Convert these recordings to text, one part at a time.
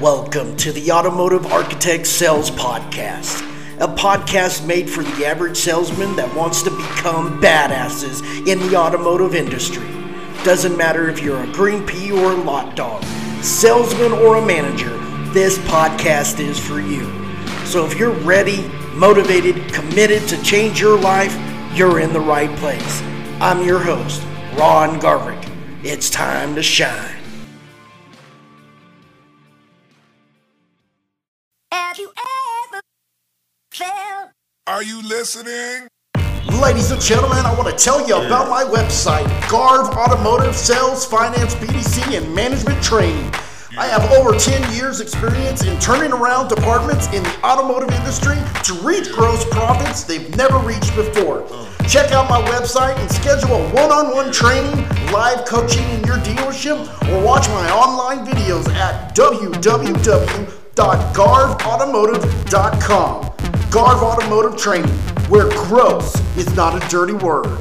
Welcome to the Automotive Architect Sales Podcast, a podcast made for the average salesman that wants to become badasses in the automotive industry. Doesn't matter if you're a green pea or a lot dog, salesman or a manager, this podcast is for you. So if you're ready, motivated, committed to change your life, you're in the right place. I'm your host, Ron Garverick. It's time to shine. Are you listening? Ladies and gentlemen, I want to tell you about my website, Garv Automotive Sales, Finance, BDC, and Management Training. I have over 10 years experience in turning around departments in the automotive industry to reach gross profits they've never reached before. Oh. Check out my website and schedule a one-on-one training, live coaching in your dealership, or watch my online videos at www.garvautomotive.com. Garv Automotive Training, where gross is not a dirty word.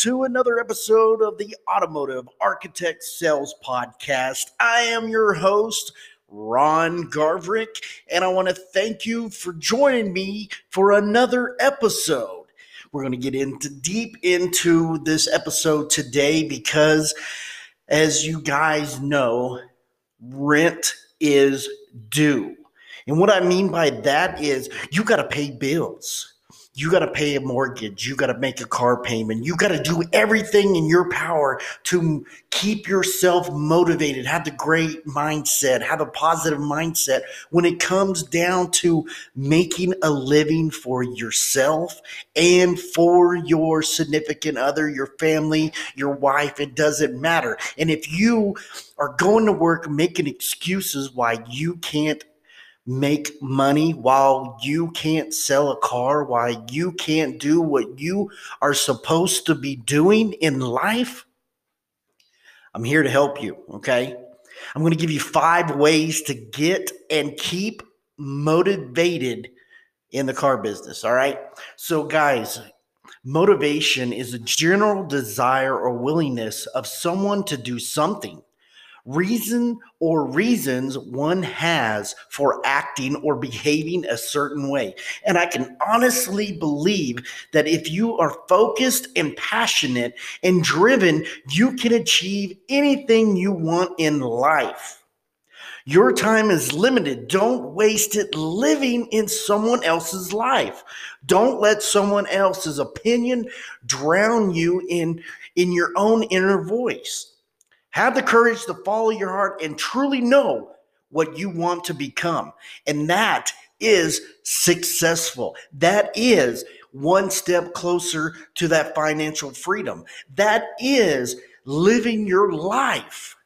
To another episode of the Automotive Architect Sales Podcast. I am your host, Ron Garverick, and I want to thank you for joining me for another episode. We're going to get into deep into this episode today because, as you guys know, rent is due. And what I mean by that is you got to pay bills you got to pay a mortgage. You got to make a car payment. You got to do everything in your power to keep yourself motivated have the great mindset have a positive mindset. When it comes down to making a living for yourself and for your significant other your family your wife it doesn't matter. And if you are going to work making excuses why you can't make money while you can't sell a car, while you can't do what you are supposed to be doing in life, I'm here to help you, okay? I'm going to give you five ways to get and keep motivated in the car business, all right? So, guys, motivation is a general desire or willingness of someone to do something reason or reasons one has for acting or behaving a certain way. And I can honestly believe that if you are focused and passionate and driven, you can achieve anything you want in life. Your time is limited. Don't waste it living in someone else's life. Don't let someone else's opinion drown you in, in your own inner voice. Have the courage to follow your heart and truly know what you want to become. And that is successful. That is one step closer to that financial freedom. That is living your life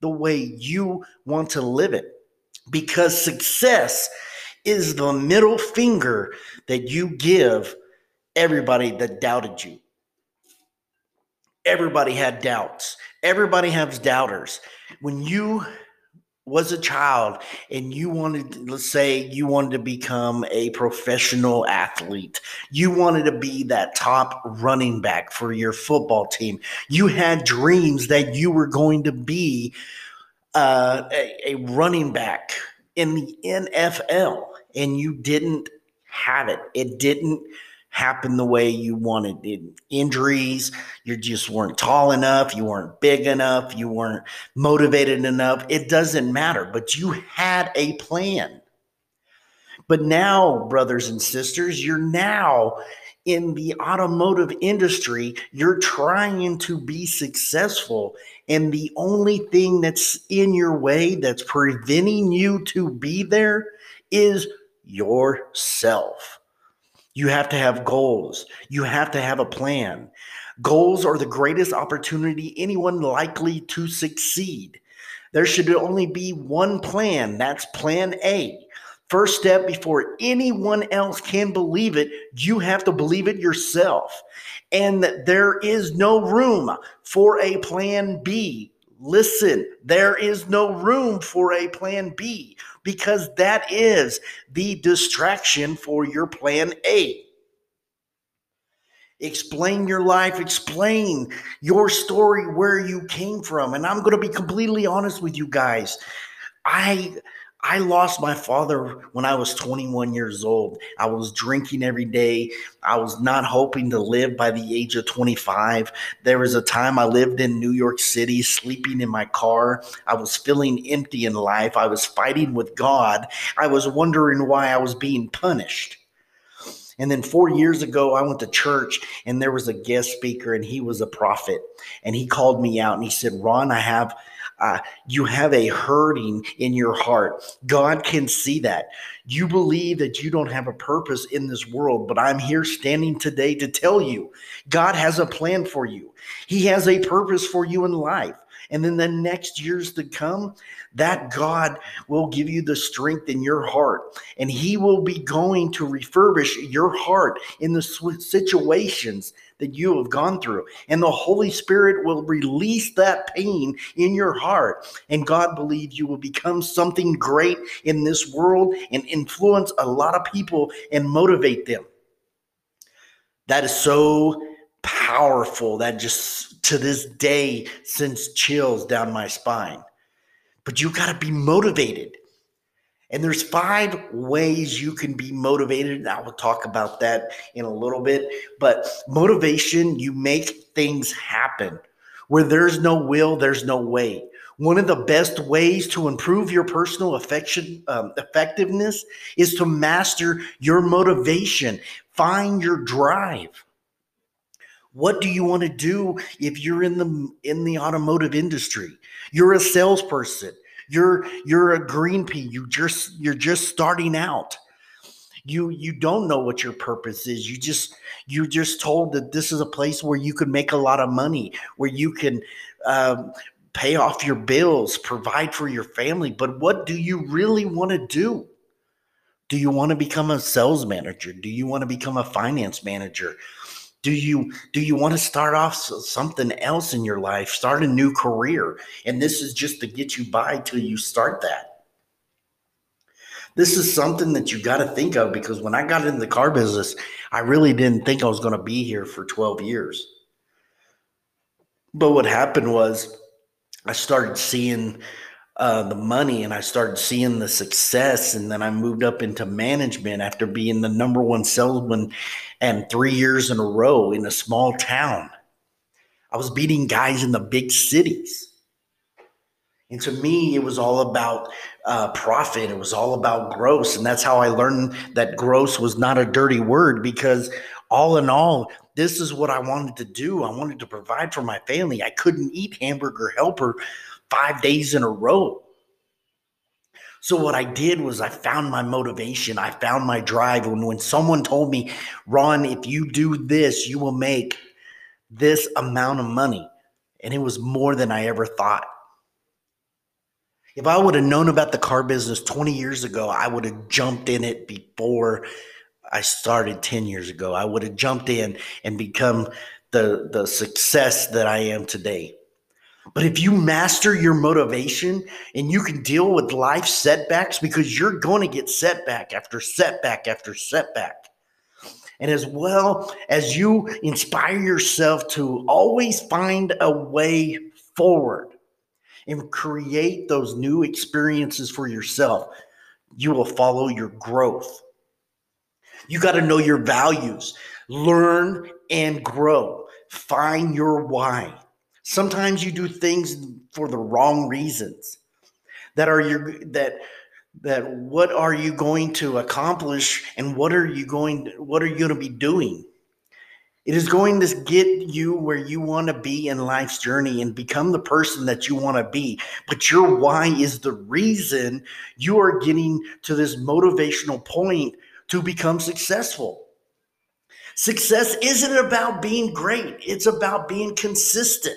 the way you want to live it. Because success is the middle finger that you give everybody that doubted you. Everybody had doubts. Everybody has doubters. When you was a child and you wanted let's say you wanted to become a professional athlete you wanted to be that top running back for your football team you had dreams that you were going to be uh, a, a running back in the nfl and you didn't have it it didn't happen the way you wanted. Injuries, you just weren't tall enough, you weren't big enough, you weren't motivated enough. It doesn't matter, but you had a plan. But now, brothers and sisters, you're now in the automotive industry, you're trying to be successful. And the only thing that's in your way that's preventing you to be there is yourself. You have to have goals. You have to have a plan. Goals are the greatest opportunity anyone likely to succeed. There should only be one plan. That's plan A. First step before anyone else can believe it, you have to believe it yourself. And there is no room for a plan B. Listen, there is no room for a plan B because that is the distraction for your plan A. Explain your life, explain your story, where you came from. And I'm going to be completely honest with you guys. I I lost my father when I was 21 years old. I was drinking every day. I was not hoping to live by the age of 25. There was a time I lived in New York City, sleeping in my car. I was feeling empty in life. I was fighting with God. I was wondering why I was being punished. And then four years ago, I went to church and there was a guest speaker and he was a prophet. And he called me out and he said, Ron, I have. Uh, you have a hurting in your heart. God can see that. You believe that you don't have a purpose in this world, but I'm here standing today to tell you God has a plan for you. He has a purpose for you in life. And then the next years to come, that God will give you the strength in your heart. And He will be going to refurbish your heart in the situations that you have gone through. And the Holy Spirit will release that pain in your heart. And God believes you will become something great in this world and influence a lot of people and motivate them. That is so powerful. That just to this day sends chills down my spine. But you got to be motivated. And there's five ways you can be motivated. And I will talk about that in a little bit. But motivation, you make things happen. Where there's no will, there's no way. One of the best ways to improve your personal affection um, effectiveness is to master your motivation. Find your drive. What do you want to do if you're in the in the automotive industry? You're a salesperson. You're you're a green pea. You just you're just starting out. You you don't know what your purpose is. You just you're just told that this is a place where you can make a lot of money, where you can um, pay off your bills, provide for your family. But what do you really want to do? Do you want to become a sales manager? Do you want to become a finance manager? Do you do you want to start off something else in your life? Start a new career. And this is just to get you by till you start that. This is something that you got to think of because when i got into the car business i really didn't think i was going to be here for 12 years. But what happened was i started seeing uh, the money and I started seeing the success. And then I moved up into management after being the number one salesman and three years in a row in a small town. I was beating guys in the big cities. And to me, it was all about uh, profit. It was all about gross. And that's how I learned that gross was not a dirty word because, all in all, this is what I wanted to do. I wanted to provide for my family. I couldn't eat hamburger helper five days in a row. So what I did was I found my motivation. I found my drive. When when someone told me, Ron, if you do this, you will make this amount of money. And it was more than I ever thought. If I would have known about the car business 20 years ago, I would have jumped in it before I started 10 years ago. I would have jumped in and become the, the success that I am today. But if you master your motivation and you can deal with life setbacks because you're going to get setback after setback after setback. And as well as you inspire yourself to always find a way forward and create those new experiences for yourself, you will follow your growth. You got to know your values, learn and grow, find your why. Sometimes you do things for the wrong reasons. That are your that that what are you going to accomplish and what are you going what are you going to be doing? It is going to get you where you want to be in life's journey and become the person that you want to be. But your why is the reason you are getting to this motivational point to become successful. Success isn't about being great, it's about being consistent.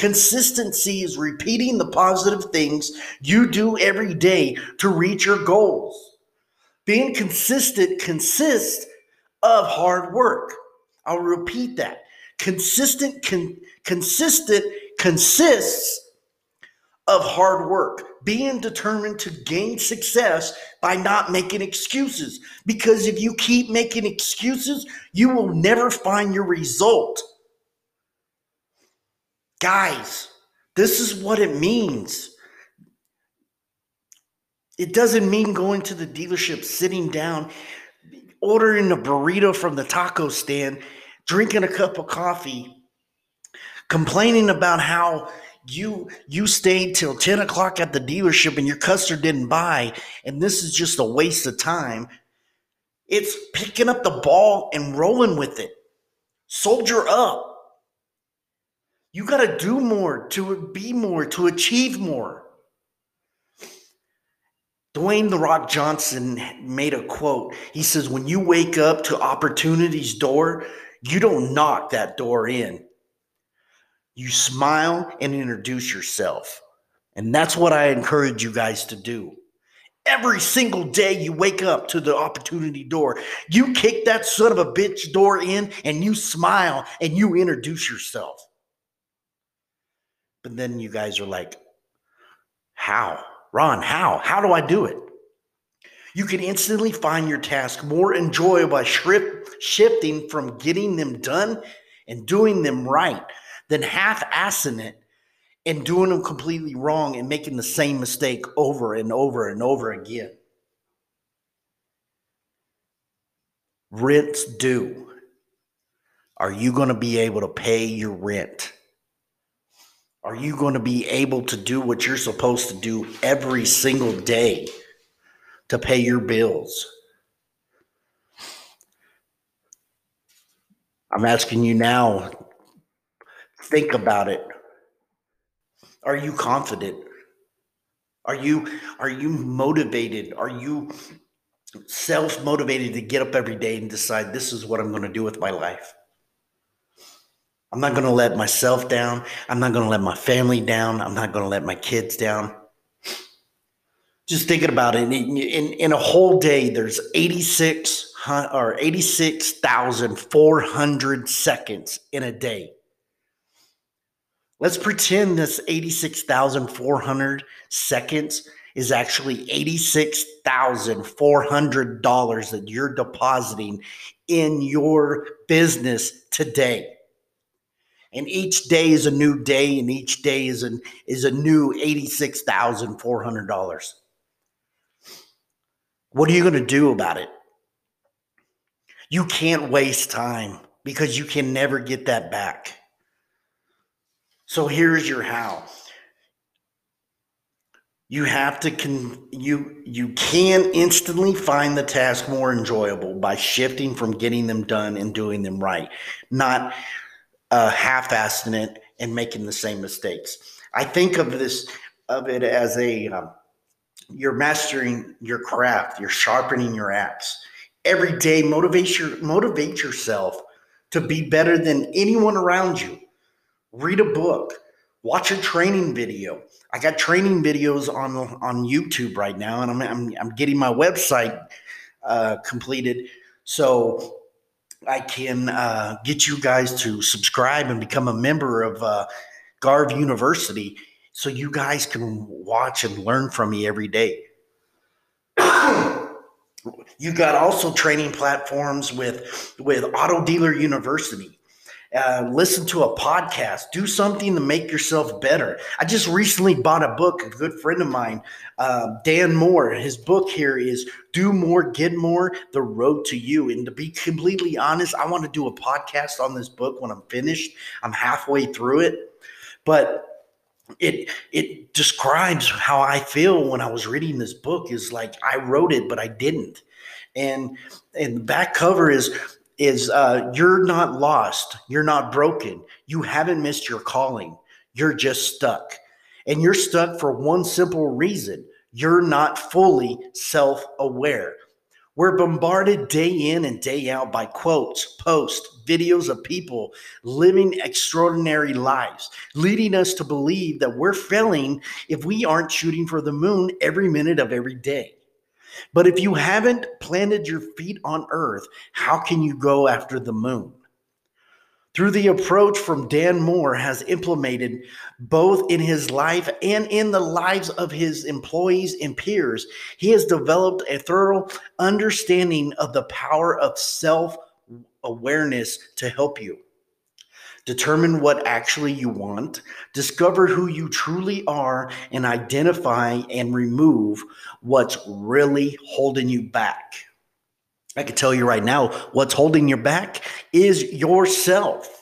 Consistency is repeating the positive things you do every day to reach your goals. Being consistent consists of hard work. I'll repeat that. Consistent con- consistent consists of hard work. Being determined to gain success by not making excuses. Because if you keep making excuses, you will never find your result. Guys, this is what it means. It doesn't mean going to the dealership, sitting down, ordering a burrito from the taco stand, drinking a cup of coffee, complaining about how you you stayed till 10 o'clock at the dealership and your customer didn't buy, and this is just a waste of time. It's picking up the ball and rolling with it. Soldier up. You got to do more to be more, to achieve more. Dwayne The Rock Johnson made a quote. He says, When you wake up to opportunity's door, you don't knock that door in. You smile and introduce yourself. And that's what I encourage you guys to do. Every single day you wake up to the opportunity door, you kick that son of a bitch door in and you smile and you introduce yourself. But then you guys are like, how? Ron, how? How do I do it? You can instantly find your task more enjoyable by shifting from getting them done and doing them right than half assing it and doing them completely wrong and making the same mistake over and over and over again. Rent's due. Are you going to be able to pay your rent? Are you going to be able to do what you're supposed to do every single day to pay your bills? I'm asking you now, think about it. Are you confident? Are you are you motivated? Are you self-motivated to get up every day and decide this is what I'm going to do with my life? I'm not going to let myself down. I'm not going to let my family down. I'm not going to let my kids down. Just thinking about it, in, in, in a whole day, there's 86 or 86,400 seconds in a day. Let's pretend this 86,400 seconds is actually $86,400 that you're depositing in your business today and each day is a new day and each day is an is a new $86,400. What are you going to do about it? You can't waste time because you can never get that back. So here's your how. You have to con- you you can instantly find the task more enjoyable by shifting from getting them done and doing them right. Not uh, half-assing it and making the same mistakes. I think of this of it as a um, you're mastering your craft, you're sharpening your axe. Every day, motivate your motivate yourself to be better than anyone around you. Read a book, watch a training video. I got training videos on on YouTube right now, and I'm I'm, I'm getting my website uh, completed. So I can uh, get you guys to subscribe and become a member of uh, Garv University so you guys can watch and learn from me every day. you got also training platforms with with Auto Dealer University uh, listen to a podcast, do something to make yourself better. I just recently bought a book, a good friend of mine, uh, Dan Moore. His book here is Do More, Get More The Road to You. And to be completely honest, I want to do a podcast on this book when I'm finished. I'm halfway through it. But it it describes how I feel when I was reading this book is like I wrote it but I didn't. And and the back cover is is uh, you're not lost, you're not broken, you haven't missed your calling, you're just stuck. And you're stuck for one simple reason you're not fully self aware. We're bombarded day in and day out by quotes, posts, videos of people living extraordinary lives, leading us to believe that we're failing if we aren't shooting for the moon every minute of every day. But if you haven't planted your feet on earth, how can you go after the moon? through the approach from Dan Moore has implemented both in his life and in the lives of his employees and peers. He has developed a thorough understanding of the power of self awareness to help you. Determine what actually you want, discover who you truly are, and identify and remove what's really holding you back. I can tell you right now, what's holding you back is yourself.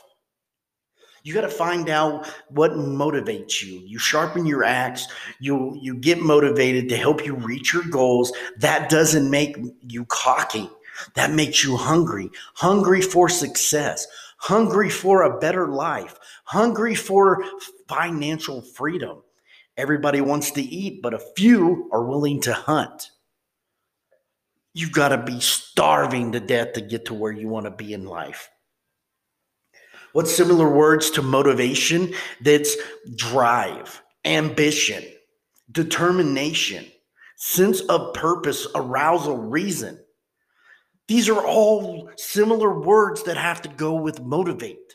You got to find out what motivates you. You sharpen your axe, you you get motivated to help you reach your goals. That doesn't make you cocky. That makes you hungry, hungry for success, hungry for a better life, hungry for financial freedom. Everybody wants to eat, but a few are willing to hunt you've got to be starving to death to get to where you want to be in life. What similar words to motivation? That's drive, ambition, determination, sense of purpose, arousal, reason. These are all similar words that have to go with motivate.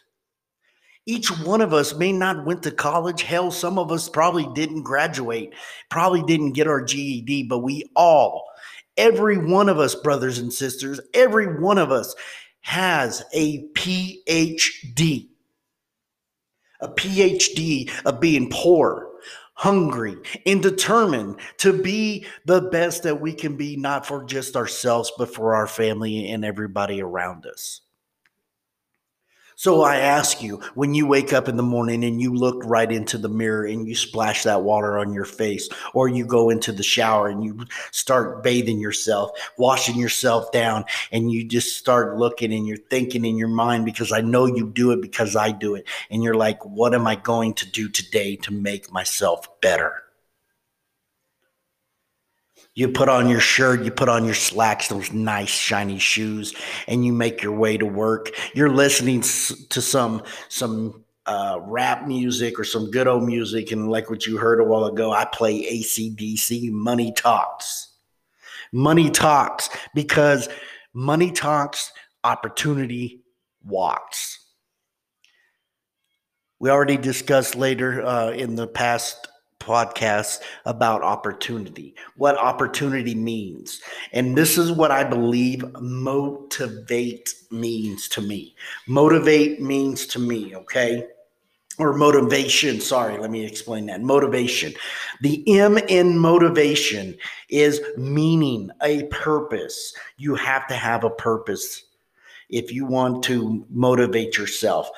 Each one of us may not went to college. Hell, some of us probably didn't graduate, probably didn't get our GED, but we all Every one of us, brothers and sisters, every one of us has a PhD. A PhD of being poor, hungry, and determined to be the best that we can be, not for just ourselves, but for our family and everybody around us. So I ask you, when you wake up in the morning and you look right into the mirror and you splash that water on your face, or you go into the shower and you start bathing yourself, washing yourself down, and you just start looking and you're thinking in your mind because I know you do it because I do it. And you're like, what am I going to do today to make myself better? You put on your shirt, you put on your slacks, those nice shiny shoes, and you make your way to work. You're listening to some some uh, rap music or some good old music, and like what you heard a while ago, I play AC/DC. Money talks, money talks, because money talks, opportunity walks. We already discussed later uh, in the past podcasts about opportunity, what opportunity means. And this is what I believe motivate means to me. Motivate means to me, okay? Or motivation, sorry, let me explain that. Motivation. The M in motivation is meaning, a purpose. You have to have a purpose if you want to motivate yourself.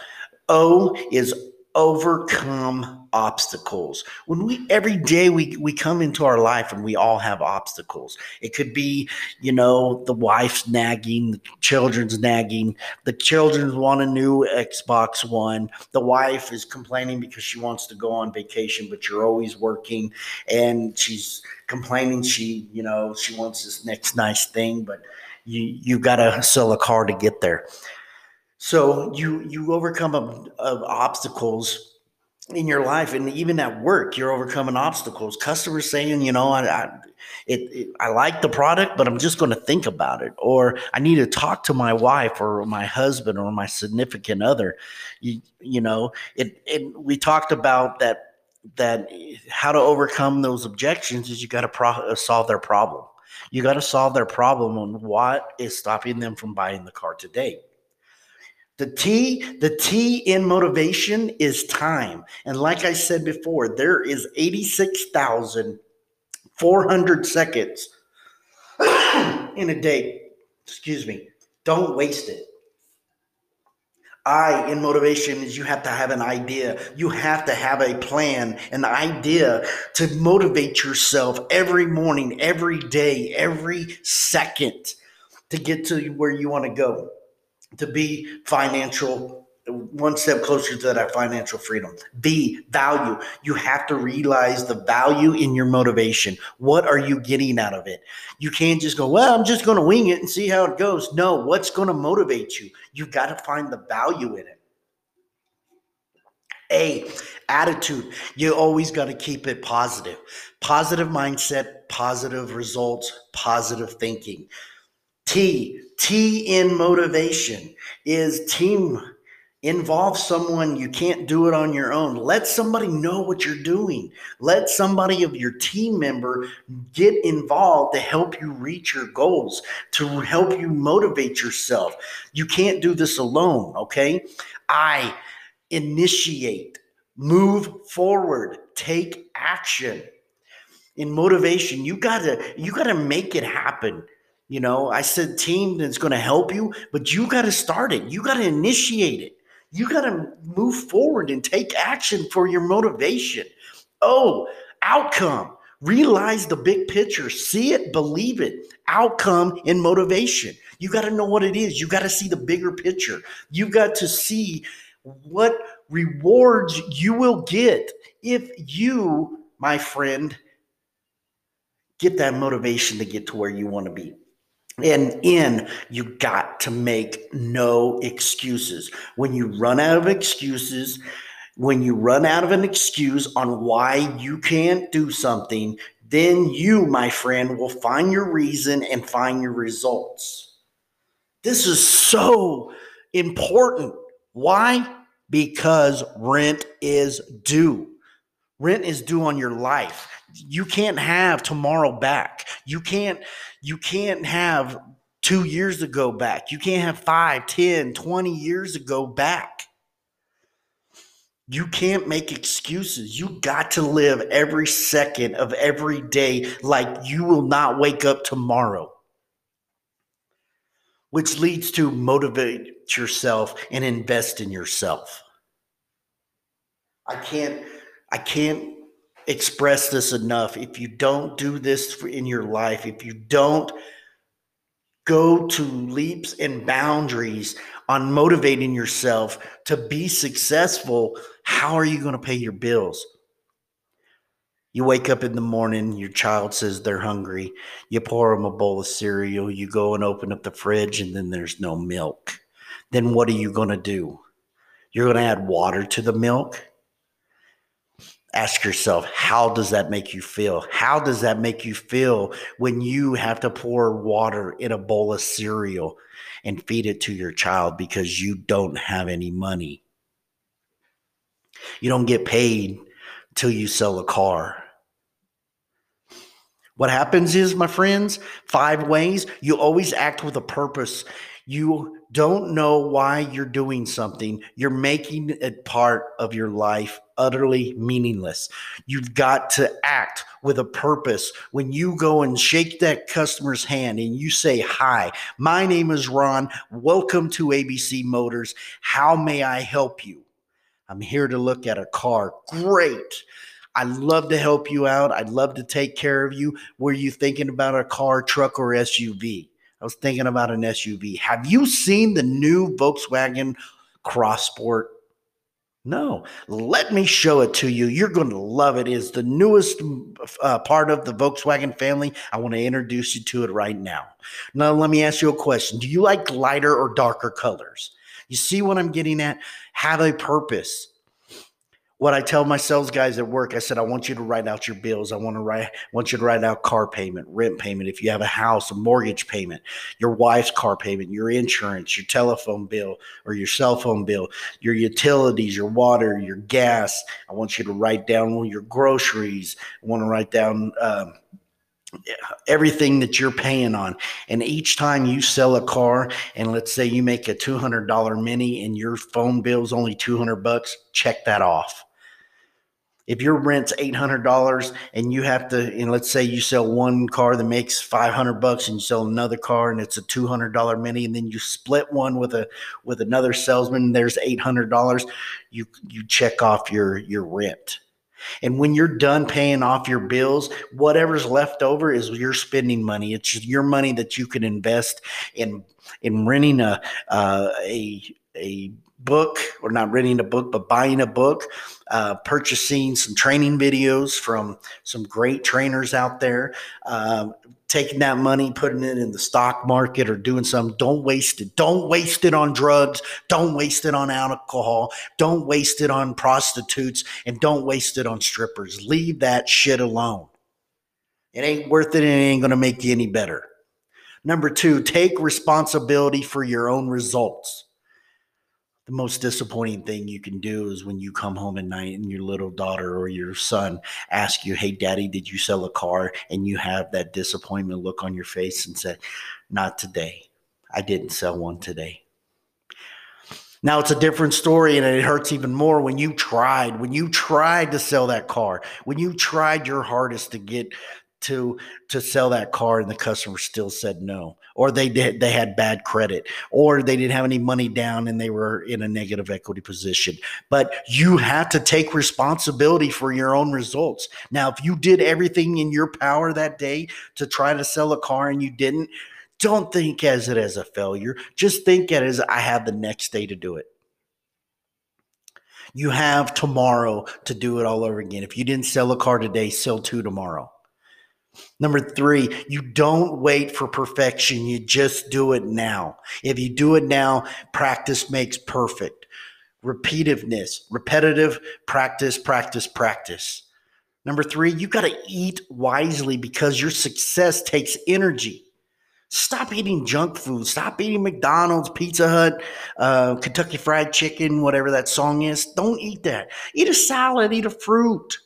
O is overcome obstacles. When we every day we we come into our life and we all have obstacles. It could be, you know, the wife's nagging, the children's nagging, the children want a new Xbox One. The wife is complaining because she wants to go on vacation, but you're always working and she's complaining she, you know, she wants this next nice thing, but you you've got to sell a car to get there. So you you overcome of, obstacles in your life and even at work you're overcoming obstacles. Customers saying you know i, I it, it, i like the product but i'm just going to think about it or i need to talk to my wife or my husband or my significant other. You, you know it, it we talked about that that how to overcome those objections is you got to pro- uh, solve their problem. You got to solve their problem on what is stopping them from buying the car today the T, the T in motivation is time. And like I said before, there is 86,400 seconds in a day. Excuse me. Don't waste it. I in motivation is you have to have an idea. You have to have a plan, an idea to motivate yourself every morning, every day, every second to get to where you want to go to be financial one step closer to that financial freedom. B, value. You have to realize the value in your motivation. What are you getting out of it? You can't just go, well, I'm just going to wing it and see how it goes. No, what's going to motivate you? You've got to find the value in it. A, attitude. You always got to keep it positive. Positive mindset, positive results, positive thinking. T, T in motivation is team Involve someone. You can't do it on your own. Let somebody know what you're doing. Let somebody of your team member get involved to help you reach your goals, to help you motivate yourself. You can't do this alone, okay? I initiate, move forward, take action. In motivation, you got to you got to make it happen. You know, I said team that's going to help you, but you got to start it. You got to initiate it. You got to move forward and take action for your motivation. Oh, outcome. Realize the big picture. See it, believe it. Outcome and motivation. You got to know what it is. You got to see the bigger picture. You got to see what rewards you will get if you, my friend, get that motivation to get to where you want to be. And in, you got to make no excuses. When you run out of excuses, when you run out of an excuse on why you can't do something, then you, my friend, will find your reason and find your results. This is so important. Why? Because rent is due. Rent is due on your life. You can't have tomorrow back. You can't you can't have 2 years ago back. You can't have 5, 10, 20 years ago back. You can't make excuses. You got to live every second of every day like you will not wake up tomorrow. Which leads to motivate yourself and invest in yourself. I can't I can't express this enough. If you don't do this in your life, if you don't go to leaps and boundaries on motivating yourself to be successful, how are you going to pay your bills? You wake up in the morning, your child says they're hungry. You pour them a bowl of cereal. You go and open up the fridge, and then there's no milk. Then what are you going to do? You're going to add water to the milk? Ask yourself, how does that make you feel? How does that make you feel when you have to pour water in a bowl of cereal and feed it to your child because you don't have any money? You don't get paid till you sell a car. What happens is, my friends, five ways you always act with a purpose. You don't know why you're doing something. You're making it part of your life utterly meaningless. You've got to act with a purpose. When you go and shake that customer's hand and you say, Hi, my name is Ron. Welcome to ABC Motors. How may I help you? I'm here to look at a car. Great. I'd love to help you out. I'd love to take care of you. Were you thinking about a car, truck, or SUV? I was thinking about an SUV. Have you seen the new Volkswagen Cross Sport? No, let me show it to you. You're going to love it. It's the newest uh, part of the Volkswagen family. I want to introduce you to it right now. Now, let me ask you a question Do you like lighter or darker colors? You see what I'm getting at? Have a purpose what I tell my sales guys at work, I said, I want you to write out your bills. I want to write, want you to write out car payment, rent payment. If you have a house, a mortgage payment, your wife's car payment, your insurance, your telephone bill or your cell phone bill, your utilities, your water, your gas. I want you to write down all your groceries. I want to write down, um, everything that you're paying on. And each time you sell a car, and let's say you make a $200 mini and your phone bill is only 200 bucks, check that off. If your rent's eight hundred dollars and you have to, and let's say you sell one car that makes five hundred bucks, and you sell another car and it's a two hundred dollar mini, and then you split one with a with another salesman, there's eight hundred dollars. You you check off your your rent. And when you're done paying off your bills, whatever's left over is your spending money. It's your money that you can invest in in renting a uh, a a book, or not renting a book, but buying a book, uh, purchasing some training videos from some great trainers out there, uh, taking that money, putting it in the stock market or doing some. Don't waste it. Don't waste it on drugs. Don't waste it on alcohol. Don't waste it on prostitutes and don't waste it on strippers. Leave that shit alone. It ain't worth it and it ain't going to make you any better. Number two, take responsibility for your own results. The most disappointing thing you can do is when you come home at night and your little daughter or your son ask you, Hey, daddy, did you sell a car? And you have that disappointment look on your face and say, Not today. I didn't sell one today. Now it's a different story and it hurts even more when you tried, when you tried to sell that car, when you tried your hardest to get to to sell that car and the customer still said no or they did they had bad credit or they didn't have any money down and they were in a negative equity position. But you have to take responsibility for your own results. Now if you did everything in your power that day to try to sell a car and you didn't don't think as it as a failure. Just think it as i have the next day to do it. You have tomorrow to do it all over again. If you didn't sell a car today sell two tomorrow Number three, you don't wait for perfection. You just do it now. If you do it now, practice makes perfect. Repetitiveness, repetitive practice, practice, practice. Number three, you got to eat wisely because your success takes energy. Stop eating junk food. Stop eating McDonald's, Pizza Hut, uh, Kentucky Fried Chicken, whatever that song is. Don't eat that. Eat a salad, eat a fruit.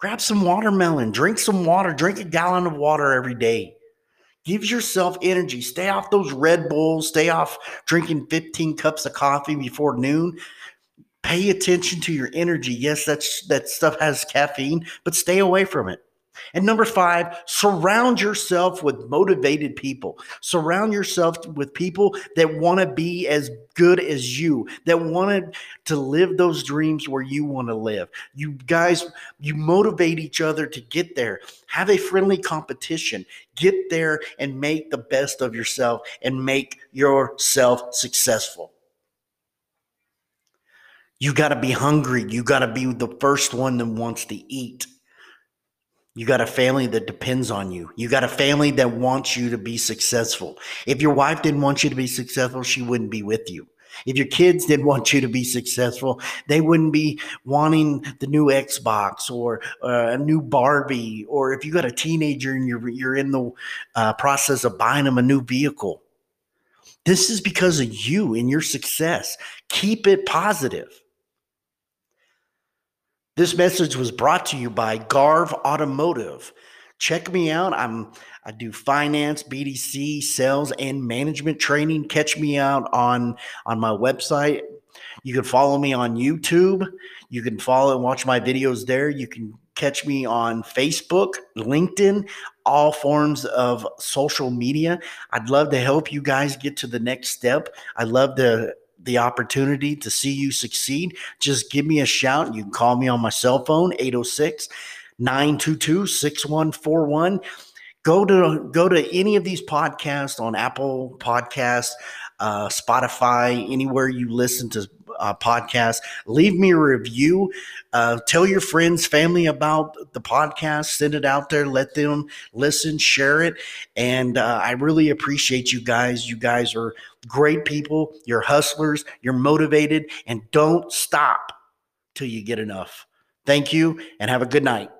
Grab some watermelon, drink some water, drink a gallon of water every day. Gives yourself energy. Stay off those Red Bulls, stay off drinking 15 cups of coffee before noon. Pay attention to your energy. Yes, that's that stuff has caffeine, but stay away from it. And number five, surround yourself with motivated people. Surround yourself with people that want to be as good as you, that wanted to live those dreams where you want to live. You guys, you motivate each other to get there. Have a friendly competition. Get there and make the best of yourself and make yourself successful. You got to be hungry. You got to be the first one that wants to eat. You got a family that depends on you. You got a family that wants you to be successful. If your wife didn't want you to be successful, she wouldn't be with you. If your kids didn't want you to be successful, they wouldn't be wanting the new Xbox or uh, a new Barbie. Or if you got a teenager and you're you're in the uh, process of buying them a new vehicle, this is because of you and your success. Keep it positive. This message was brought to you by Garv Automotive. Check me out. I'm I do finance, BDC, sales, and management training. Catch me out on on my website. You can follow me on YouTube. You can follow and watch my videos there. You can catch me on Facebook, LinkedIn, all forms of social media. I'd love to help you guys get to the next step. I love to the opportunity to see you succeed, just give me a shout. You can call me on my cell phone, 806 922 6141. Go to go to any of these podcasts on Apple Podcasts, uh, Spotify, anywhere you listen to uh, podcast. Leave me a review. Uh, tell your friends, family about the podcast. Send it out there. Let them listen, share it. And uh, I really appreciate you guys. You guys are great people. You're hustlers. You're motivated. And don't stop till you get enough. Thank you and have a good night.